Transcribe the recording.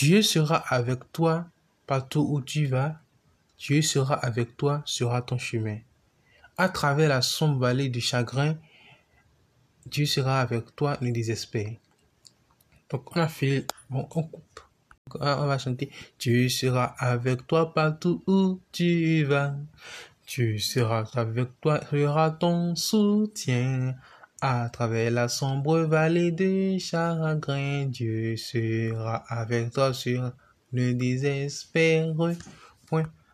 Dieu sera avec toi partout où tu vas. Dieu sera avec toi, sera ton chemin. À travers la sombre vallée du chagrin, Dieu sera avec toi, ne désespère. Donc on a fait, bon, on coupe. On va chanter. Dieu sera avec toi partout où tu vas. Tu seras avec toi, sera ton soutien. À travers la sombre vallée de chagrin, Dieu sera avec toi sur le désespère. Point.